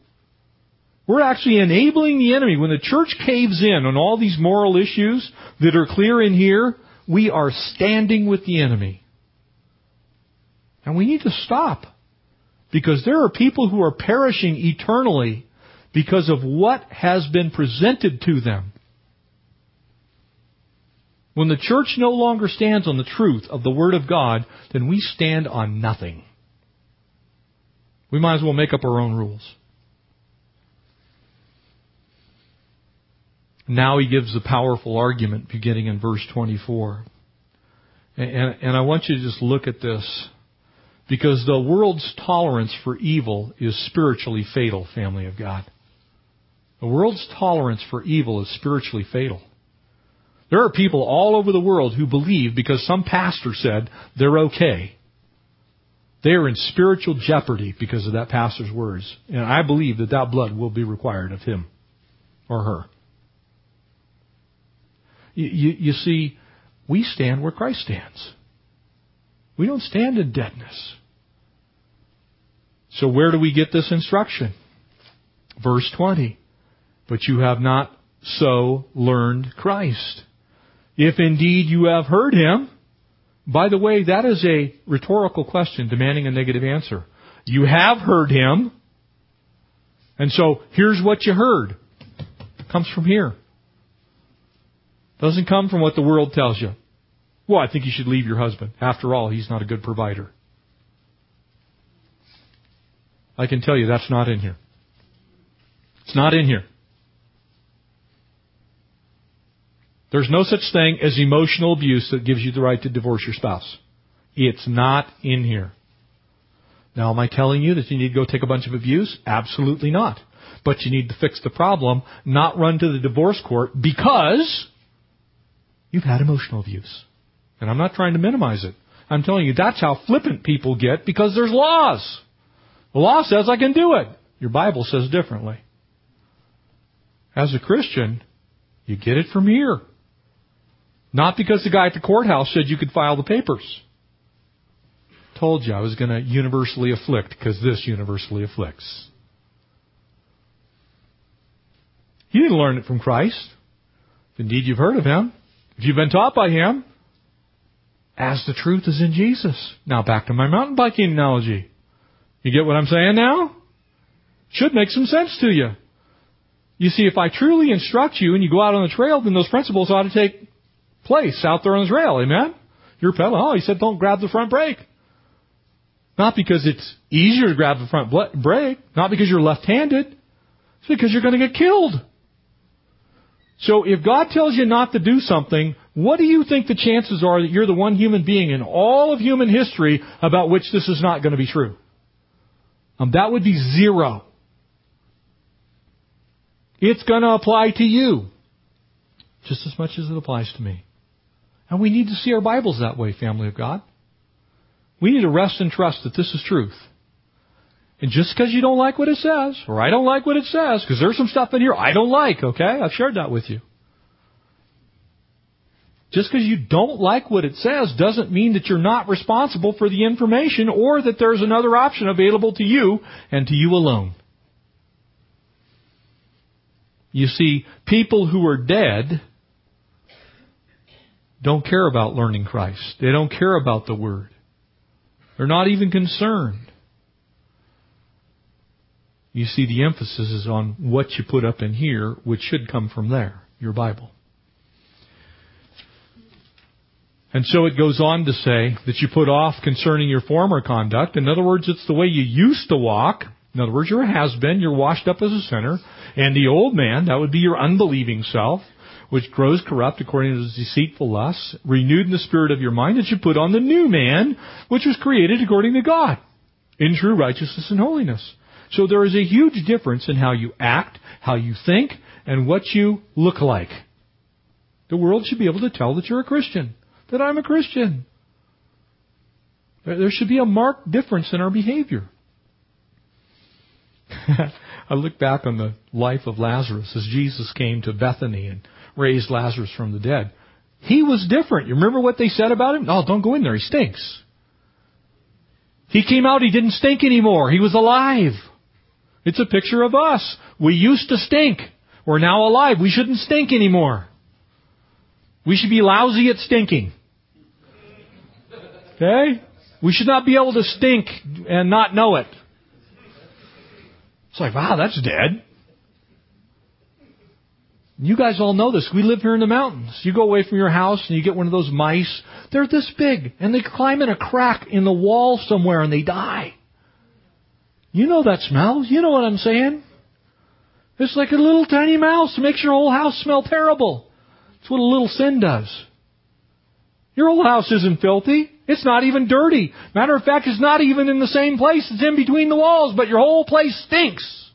We're actually enabling the enemy. When the church caves in on all these moral issues that are clear in here, we are standing with the enemy. And we need to stop. Because there are people who are perishing eternally because of what has been presented to them. When the church no longer stands on the truth of the Word of God, then we stand on nothing. We might as well make up our own rules. Now he gives a powerful argument beginning in verse 24. And, and, I want you to just look at this. Because the world's tolerance for evil is spiritually fatal, family of God. The world's tolerance for evil is spiritually fatal. There are people all over the world who believe because some pastor said they're okay. They are in spiritual jeopardy because of that pastor's words. And I believe that that blood will be required of him or her. You, you, you see, we stand where Christ stands. We don't stand in deadness. So where do we get this instruction? Verse 20 but you have not so learned Christ. If indeed you have heard him, by the way, that is a rhetorical question demanding a negative answer. You have heard him, and so here's what you heard. It comes from here. Doesn't come from what the world tells you. Well, I think you should leave your husband. After all, he's not a good provider. I can tell you that's not in here. It's not in here. There's no such thing as emotional abuse that gives you the right to divorce your spouse. It's not in here. Now, am I telling you that you need to go take a bunch of abuse? Absolutely not. But you need to fix the problem, not run to the divorce court because you've had emotional abuse. And I'm not trying to minimize it. I'm telling you that's how flippant people get because there's laws. The law says I can do it. Your Bible says differently. As a Christian, you get it from here. Not because the guy at the courthouse said you could file the papers. Told you I was going to universally afflict because this universally afflicts. You didn't learn it from Christ. Indeed you've heard of him, if you've been taught by him, as the truth is in Jesus. Now back to my mountain biking analogy. You get what I'm saying now? Should make some sense to you. You see, if I truly instruct you and you go out on the trail, then those principles ought to take place out there on the trail. Amen? You're pedaling. Oh, he said don't grab the front brake. Not because it's easier to grab the front brake, not because you're left-handed. It's because you're going to get killed. So if God tells you not to do something, what do you think the chances are that you're the one human being in all of human history about which this is not going to be true? Um, that would be zero. It's going to apply to you just as much as it applies to me. And we need to see our Bibles that way, family of God. We need to rest and trust that this is truth. And just because you don't like what it says, or I don't like what it says, because there's some stuff in here I don't like, okay? I've shared that with you. Just because you don't like what it says doesn't mean that you're not responsible for the information or that there's another option available to you and to you alone. You see, people who are dead don't care about learning Christ. They don't care about the Word. They're not even concerned. You see, the emphasis is on what you put up in here, which should come from there, your Bible. And so it goes on to say that you put off concerning your former conduct. In other words, it's the way you used to walk. In other words, you're a has-been. You're washed up as a sinner. And the old man, that would be your unbelieving self, which grows corrupt according to his deceitful lusts, renewed in the spirit of your mind, that you put on the new man, which was created according to God, in true righteousness and holiness. So there is a huge difference in how you act, how you think, and what you look like. The world should be able to tell that you're a Christian, that I'm a Christian. There should be a marked difference in our behavior. I look back on the life of Lazarus as Jesus came to Bethany and raised Lazarus from the dead. He was different. You remember what they said about him? Oh, don't go in there. He stinks. He came out. He didn't stink anymore. He was alive. It's a picture of us. We used to stink. We're now alive. We shouldn't stink anymore. We should be lousy at stinking. Okay? We should not be able to stink and not know it. It's like, wow, that's dead. You guys all know this. We live here in the mountains. You go away from your house and you get one of those mice. They're this big and they climb in a crack in the wall somewhere and they die. You know that smell. You know what I'm saying. It's like a little tiny mouse. Makes your whole house smell terrible. That's what a little sin does. Your whole house isn't filthy. It's not even dirty. Matter of fact, it's not even in the same place. It's in between the walls, but your whole place stinks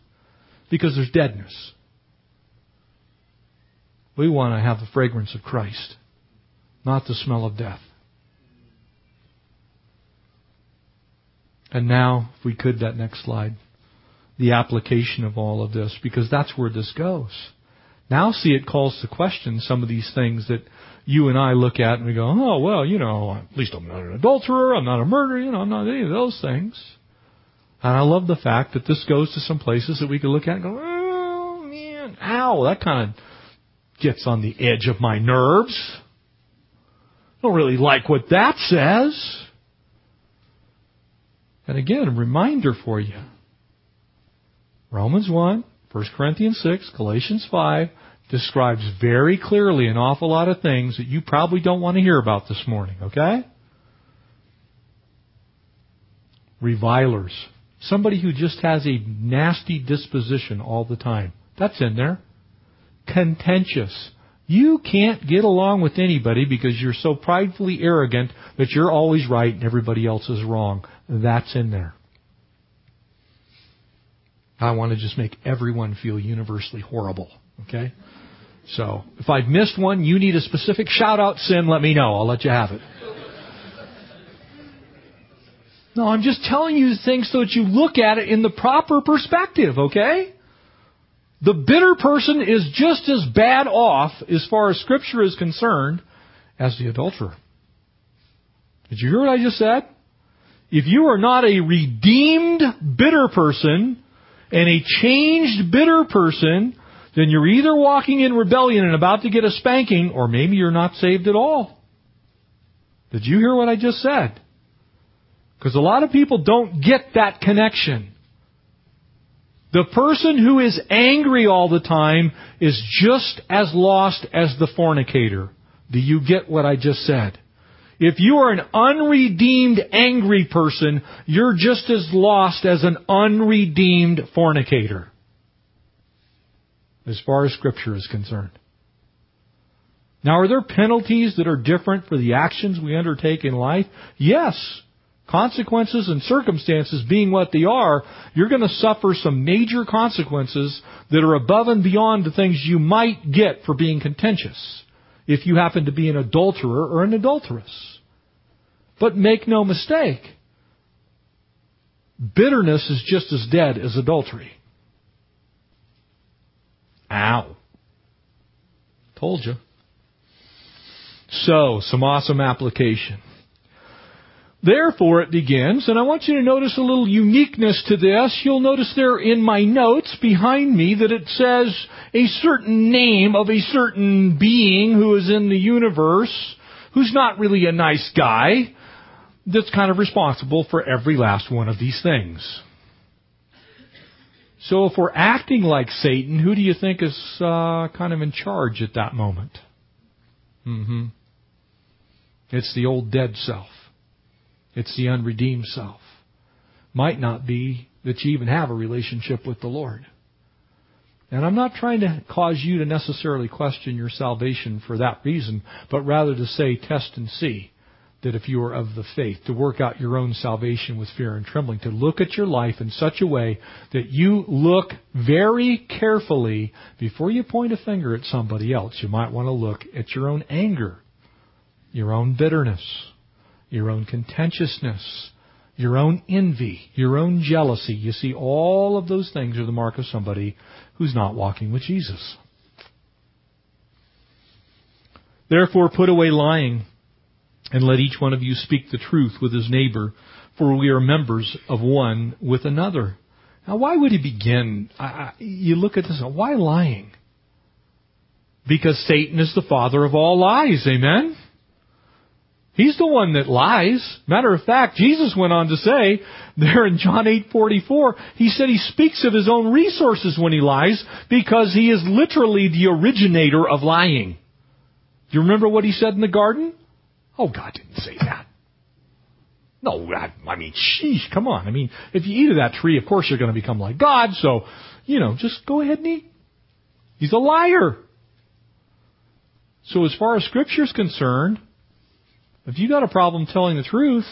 because there's deadness. We want to have the fragrance of Christ, not the smell of death. And now, if we could, that next slide. The application of all of this, because that's where this goes. Now see it calls to question some of these things that you and I look at and we go, oh, well, you know, at least I'm not an adulterer, I'm not a murderer, you know, I'm not any of those things. And I love the fact that this goes to some places that we can look at and go, oh, man, ow, that kind of gets on the edge of my nerves. I don't really like what that says. And again, a reminder for you. Romans 1, 1 Corinthians 6, Galatians 5 describes very clearly an awful lot of things that you probably don't want to hear about this morning, okay? Revilers. Somebody who just has a nasty disposition all the time. That's in there. Contentious. You can't get along with anybody because you're so pridefully arrogant that you're always right and everybody else is wrong. That's in there. I want to just make everyone feel universally horrible. Okay? So, if I've missed one, you need a specific shout out sin, let me know. I'll let you have it. No, I'm just telling you things so that you look at it in the proper perspective, okay? The bitter person is just as bad off, as far as Scripture is concerned, as the adulterer. Did you hear what I just said? If you are not a redeemed bitter person and a changed bitter person, then you're either walking in rebellion and about to get a spanking, or maybe you're not saved at all. Did you hear what I just said? Because a lot of people don't get that connection. The person who is angry all the time is just as lost as the fornicator. Do you get what I just said? If you are an unredeemed angry person, you're just as lost as an unredeemed fornicator. As far as scripture is concerned. Now, are there penalties that are different for the actions we undertake in life? Yes. Consequences and circumstances being what they are, you're going to suffer some major consequences that are above and beyond the things you might get for being contentious if you happen to be an adulterer or an adulteress. But make no mistake, bitterness is just as dead as adultery. Ow. Told you. So, some awesome application. Therefore it begins, and I want you to notice a little uniqueness to this. You'll notice there in my notes behind me that it says a certain name of a certain being who is in the universe, who's not really a nice guy, that's kind of responsible for every last one of these things. So if we're acting like Satan, who do you think is uh, kind of in charge at that moment? Mm-hmm. It's the old dead self. It's the unredeemed self. Might not be that you even have a relationship with the Lord. And I'm not trying to cause you to necessarily question your salvation for that reason, but rather to say, test and see that if you are of the faith, to work out your own salvation with fear and trembling, to look at your life in such a way that you look very carefully before you point a finger at somebody else. You might want to look at your own anger your own bitterness, your own contentiousness, your own envy, your own jealousy. You see, all of those things are the mark of somebody who's not walking with Jesus. Therefore, put away lying, and let each one of you speak the truth with his neighbor, for we are members of one with another. Now, why would he begin? I, you look at this, why lying? Because Satan is the father of all lies, amen? He's the one that lies. Matter of fact, Jesus went on to say there in John 8:44, he said he speaks of his own resources when he lies because he is literally the originator of lying. Do you remember what he said in the garden? Oh, God didn't say that. No, I, I mean, sheesh, come on. I mean, if you eat of that tree, of course you're going to become like God, so, you know, just go ahead and eat. He's a liar. So as far as Scripture's concerned, if you got a problem telling the truth,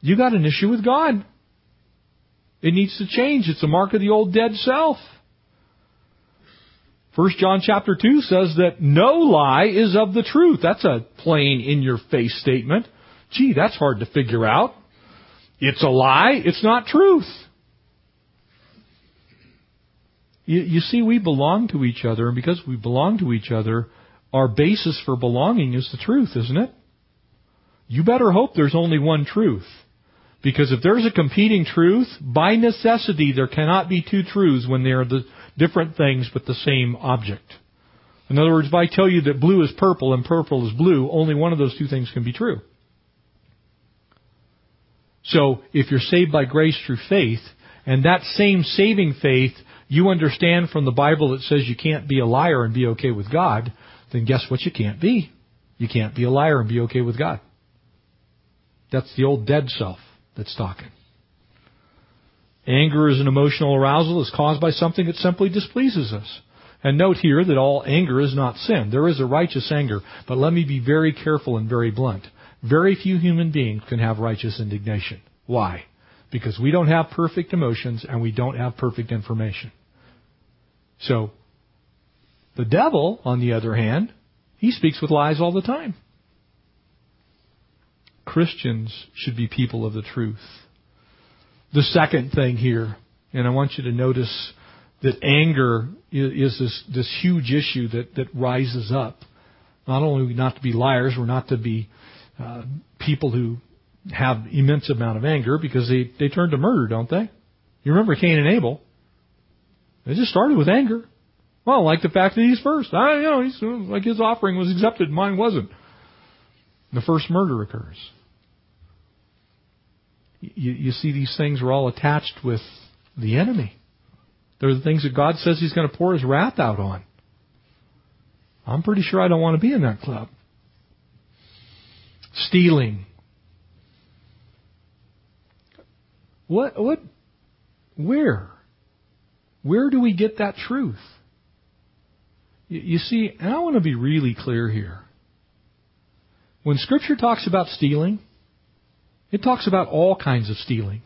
you got an issue with God. It needs to change. It's a mark of the old dead self. First John chapter 2 says that no lie is of the truth. That's a plain in your face statement. Gee, that's hard to figure out. It's a lie. It's not truth. You, you see, we belong to each other, and because we belong to each other, our basis for belonging is the truth, isn't it? You better hope there's only one truth. Because if there's a competing truth, by necessity there cannot be two truths when they are the different things but the same object. In other words, if I tell you that blue is purple and purple is blue, only one of those two things can be true. So, if you're saved by grace through faith, and that same saving faith you understand from the Bible that says you can't be a liar and be okay with God, then guess what you can't be? You can't be a liar and be okay with God. That's the old dead self that's talking. Anger is an emotional arousal that's caused by something that simply displeases us. And note here that all anger is not sin. There is a righteous anger, but let me be very careful and very blunt. Very few human beings can have righteous indignation. Why? Because we don't have perfect emotions and we don't have perfect information. So, the devil, on the other hand, he speaks with lies all the time. Christians should be people of the truth. The second thing here, and I want you to notice that anger is this, this huge issue that, that rises up. Not only not to be liars, we're not to be uh, people who have immense amount of anger because they, they turn to murder, don't they? You remember Cain and Abel. They just started with anger. Well, like the fact that he's first. I, you know, he's, like his offering was accepted, mine wasn't. The first murder occurs you, you see these things are all attached with the enemy. They're the things that God says He's going to pour His wrath out on. I'm pretty sure I don't want to be in that club. stealing. What, what, where? Where do we get that truth? You, you see, and I want to be really clear here. When Scripture talks about stealing, it talks about all kinds of stealing.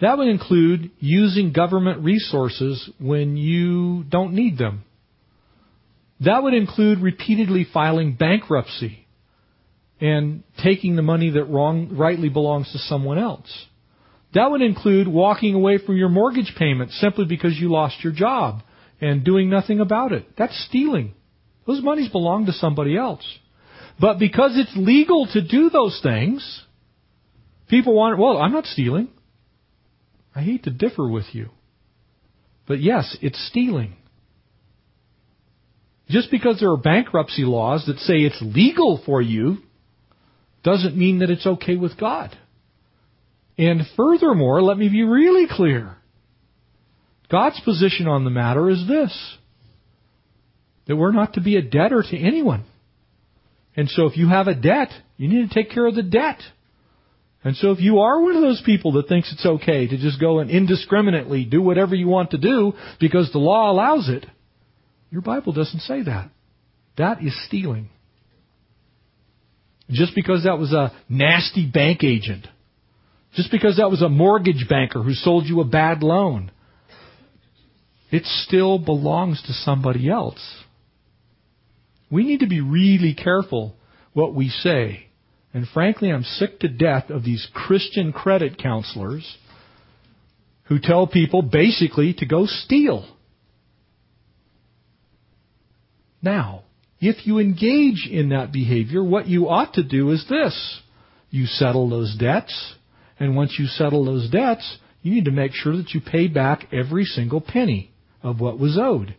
That would include using government resources when you don't need them. That would include repeatedly filing bankruptcy and taking the money that wrong, rightly belongs to someone else. That would include walking away from your mortgage payment simply because you lost your job and doing nothing about it. That's stealing. Those monies belong to somebody else. But because it's legal to do those things, people want, well, I'm not stealing. I hate to differ with you. But yes, it's stealing. Just because there are bankruptcy laws that say it's legal for you doesn't mean that it's okay with God. And furthermore, let me be really clear. God's position on the matter is this that we're not to be a debtor to anyone. And so if you have a debt, you need to take care of the debt. And so if you are one of those people that thinks it's okay to just go and indiscriminately do whatever you want to do because the law allows it, your Bible doesn't say that. That is stealing. Just because that was a nasty bank agent, just because that was a mortgage banker who sold you a bad loan, it still belongs to somebody else. We need to be really careful what we say. And frankly, I'm sick to death of these Christian credit counselors who tell people basically to go steal. Now, if you engage in that behavior, what you ought to do is this. You settle those debts, and once you settle those debts, you need to make sure that you pay back every single penny of what was owed.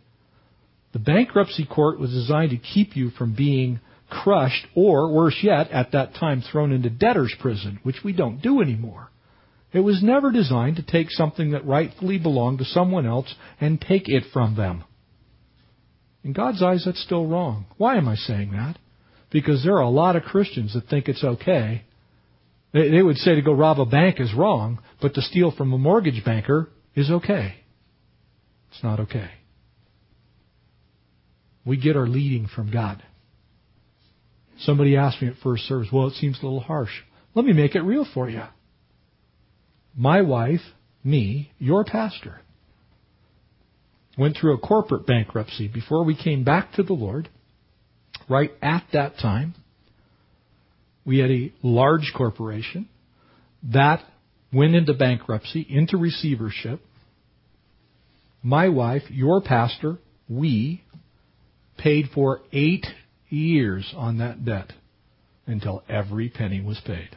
The bankruptcy court was designed to keep you from being crushed, or worse yet, at that time thrown into debtor's prison, which we don't do anymore. It was never designed to take something that rightfully belonged to someone else and take it from them. In God's eyes, that's still wrong. Why am I saying that? Because there are a lot of Christians that think it's okay. They would say to go rob a bank is wrong, but to steal from a mortgage banker is okay. It's not okay. We get our leading from God. Somebody asked me at first service, well, it seems a little harsh. Let me make it real for you. My wife, me, your pastor, went through a corporate bankruptcy before we came back to the Lord. Right at that time, we had a large corporation that went into bankruptcy, into receivership. My wife, your pastor, we paid for eight years on that debt until every penny was paid.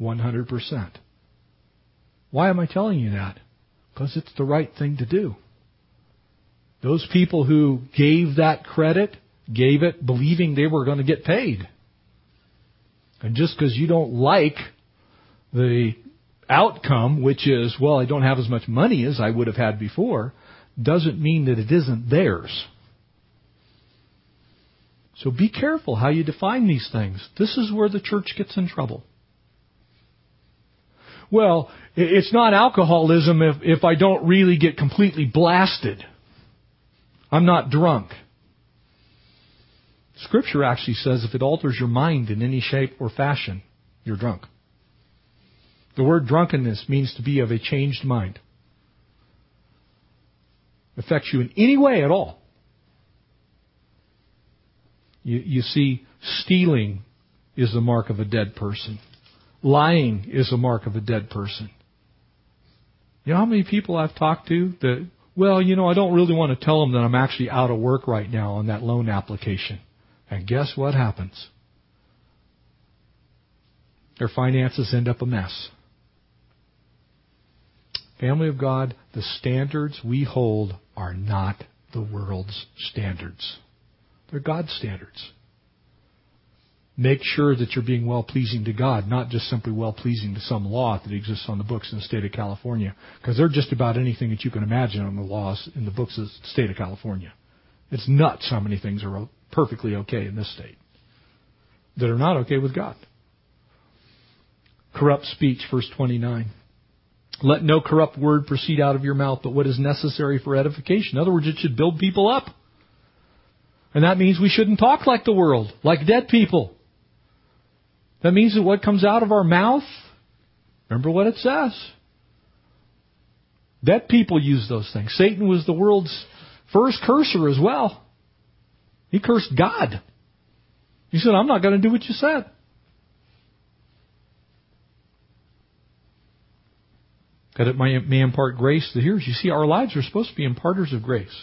100%. Why am I telling you that? Because it's the right thing to do. Those people who gave that credit gave it believing they were going to get paid. And just because you don't like the outcome, which is, well, I don't have as much money as I would have had before, doesn't mean that it isn't theirs. So be careful how you define these things. This is where the church gets in trouble. Well, it's not alcoholism if, if I don't really get completely blasted. I'm not drunk. Scripture actually says if it alters your mind in any shape or fashion, you're drunk. The word drunkenness means to be of a changed mind. Affects you in any way at all. You, you see, stealing is the mark of a dead person. Lying is a mark of a dead person. You know how many people I've talked to that, well, you know, I don't really want to tell them that I'm actually out of work right now on that loan application. And guess what happens? Their finances end up a mess. Family of God, the standards we hold are not the world's standards. They're God's standards. Make sure that you're being well pleasing to God, not just simply well pleasing to some law that exists on the books in the state of California. Because they're just about anything that you can imagine on the laws in the books of the state of California. It's nuts how many things are perfectly okay in this state. that are not okay with God. Corrupt speech, verse 29. Let no corrupt word proceed out of your mouth, but what is necessary for edification. In other words, it should build people up. And that means we shouldn't talk like the world, like dead people. That means that what comes out of our mouth, remember what it says. Dead people use those things. Satan was the world's first curser as well. He cursed God. He said, I'm not going to do what you said. That it may impart grace to hearers. You see, our lives are supposed to be imparters of grace.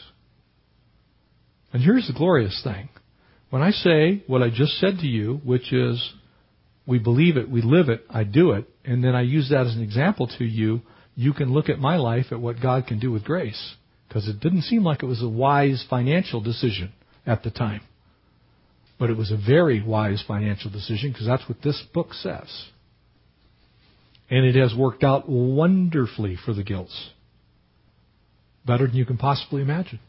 And here's the glorious thing. When I say what I just said to you, which is, we believe it, we live it, I do it, and then I use that as an example to you, you can look at my life at what God can do with grace. Because it didn't seem like it was a wise financial decision at the time. But it was a very wise financial decision because that's what this book says. And it has worked out wonderfully for the Gilts. Better than you can possibly imagine.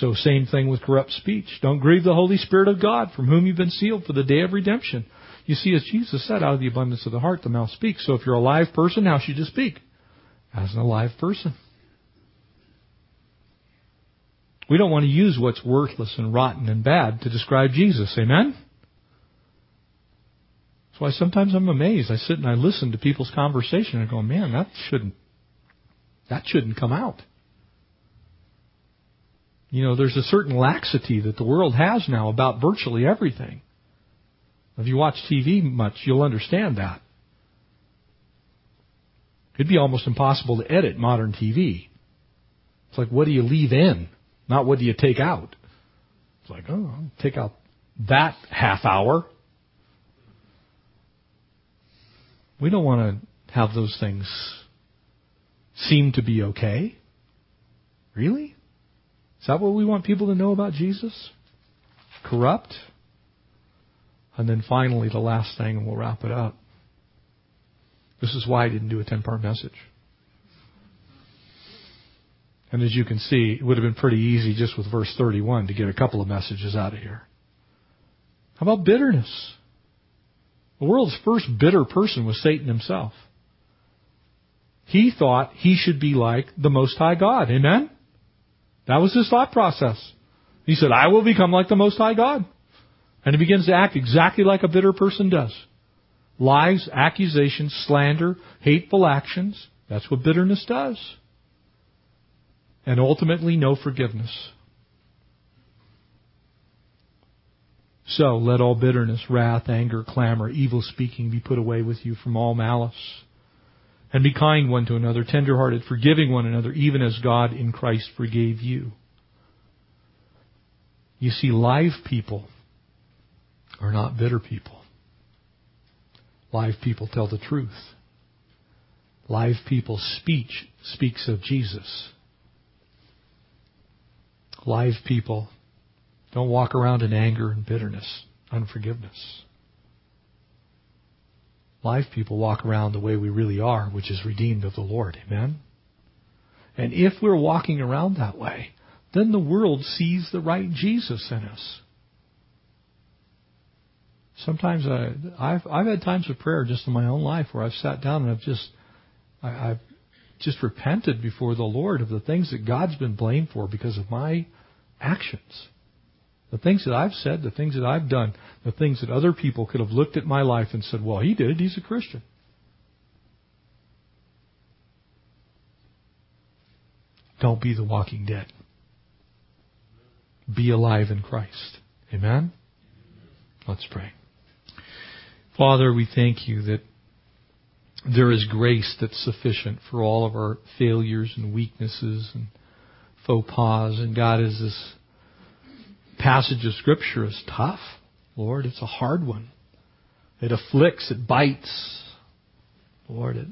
So same thing with corrupt speech. Don't grieve the Holy Spirit of God, from whom you've been sealed for the day of redemption. You see, as Jesus said, out of the abundance of the heart, the mouth speaks. So if you're a live person, how should you speak? As an alive person. We don't want to use what's worthless and rotten and bad to describe Jesus. Amen? That's why sometimes I'm amazed. I sit and I listen to people's conversation and go, man, that shouldn't, that shouldn't come out. You know, there's a certain laxity that the world has now about virtually everything. If you watch TV much, you'll understand that. It'd be almost impossible to edit modern TV. It's like, what do you leave in? Not what do you take out? It's like, oh, I'll take out that half hour. We don't want to have those things seem to be okay. Really? Is that what we want people to know about Jesus? Corrupt? And then finally, the last thing, and we'll wrap it up. This is why I didn't do a 10 part message. And as you can see, it would have been pretty easy just with verse 31 to get a couple of messages out of here. How about bitterness? The world's first bitter person was Satan himself. He thought he should be like the Most High God. Amen? That was his thought process. He said, I will become like the Most High God. And he begins to act exactly like a bitter person does. Lies, accusations, slander, hateful actions. That's what bitterness does. And ultimately, no forgiveness. So let all bitterness, wrath, anger, clamor, evil speaking be put away with you from all malice. And be kind one to another, tenderhearted, forgiving one another, even as God in Christ forgave you. You see, live people are not bitter people. Live people tell the truth. Live people's speech speaks of Jesus. Live people don't walk around in anger and bitterness, unforgiveness. Live people walk around the way we really are, which is redeemed of the Lord. Amen? And if we're walking around that way, then the world sees the right Jesus in us. Sometimes I, I've I've had times of prayer just in my own life where I've sat down and I've just I, I've just repented before the Lord of the things that God's been blamed for because of my actions. The things that I've said, the things that I've done, the things that other people could have looked at my life and said, well, he did it, he's a Christian. Don't be the walking dead. Be alive in Christ. Amen? Let's pray. Father, we thank you that there is grace that's sufficient for all of our failures and weaknesses and faux pas. And God, is this passage of Scripture is tough, Lord, it's a hard one. It afflicts, it bites. Lord, it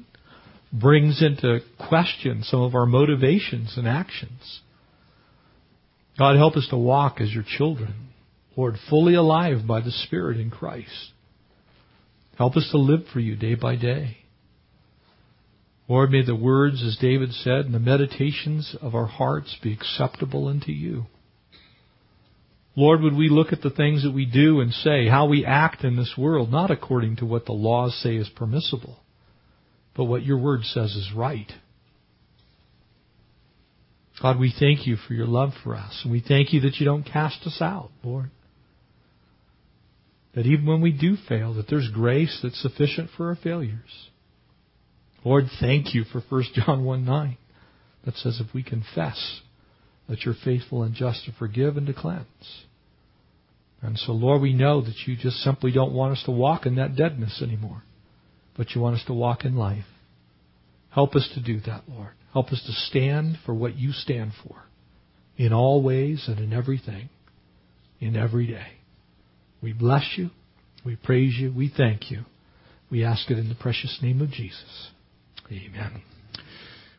brings into question some of our motivations and actions. God, help us to walk as your children. Lord, fully alive by the Spirit in Christ. Help us to live for you day by day. Lord, may the words, as David said, and the meditations of our hearts be acceptable unto you. Lord, would we look at the things that we do and say, how we act in this world, not according to what the laws say is permissible, but what your word says is right. God, we thank you for your love for us. And we thank you that you don't cast us out, Lord. That even when we do fail, that there's grace that's sufficient for our failures. Lord, thank you for 1 John 1 9 that says if we confess that you're faithful and just to forgive and to cleanse. And so, Lord, we know that you just simply don't want us to walk in that deadness anymore, but you want us to walk in life. Help us to do that, Lord. Help us to stand for what you stand for in all ways and in everything, in every day. We bless you. We praise you. We thank you. We ask it in the precious name of Jesus. Amen.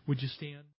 Would you stand?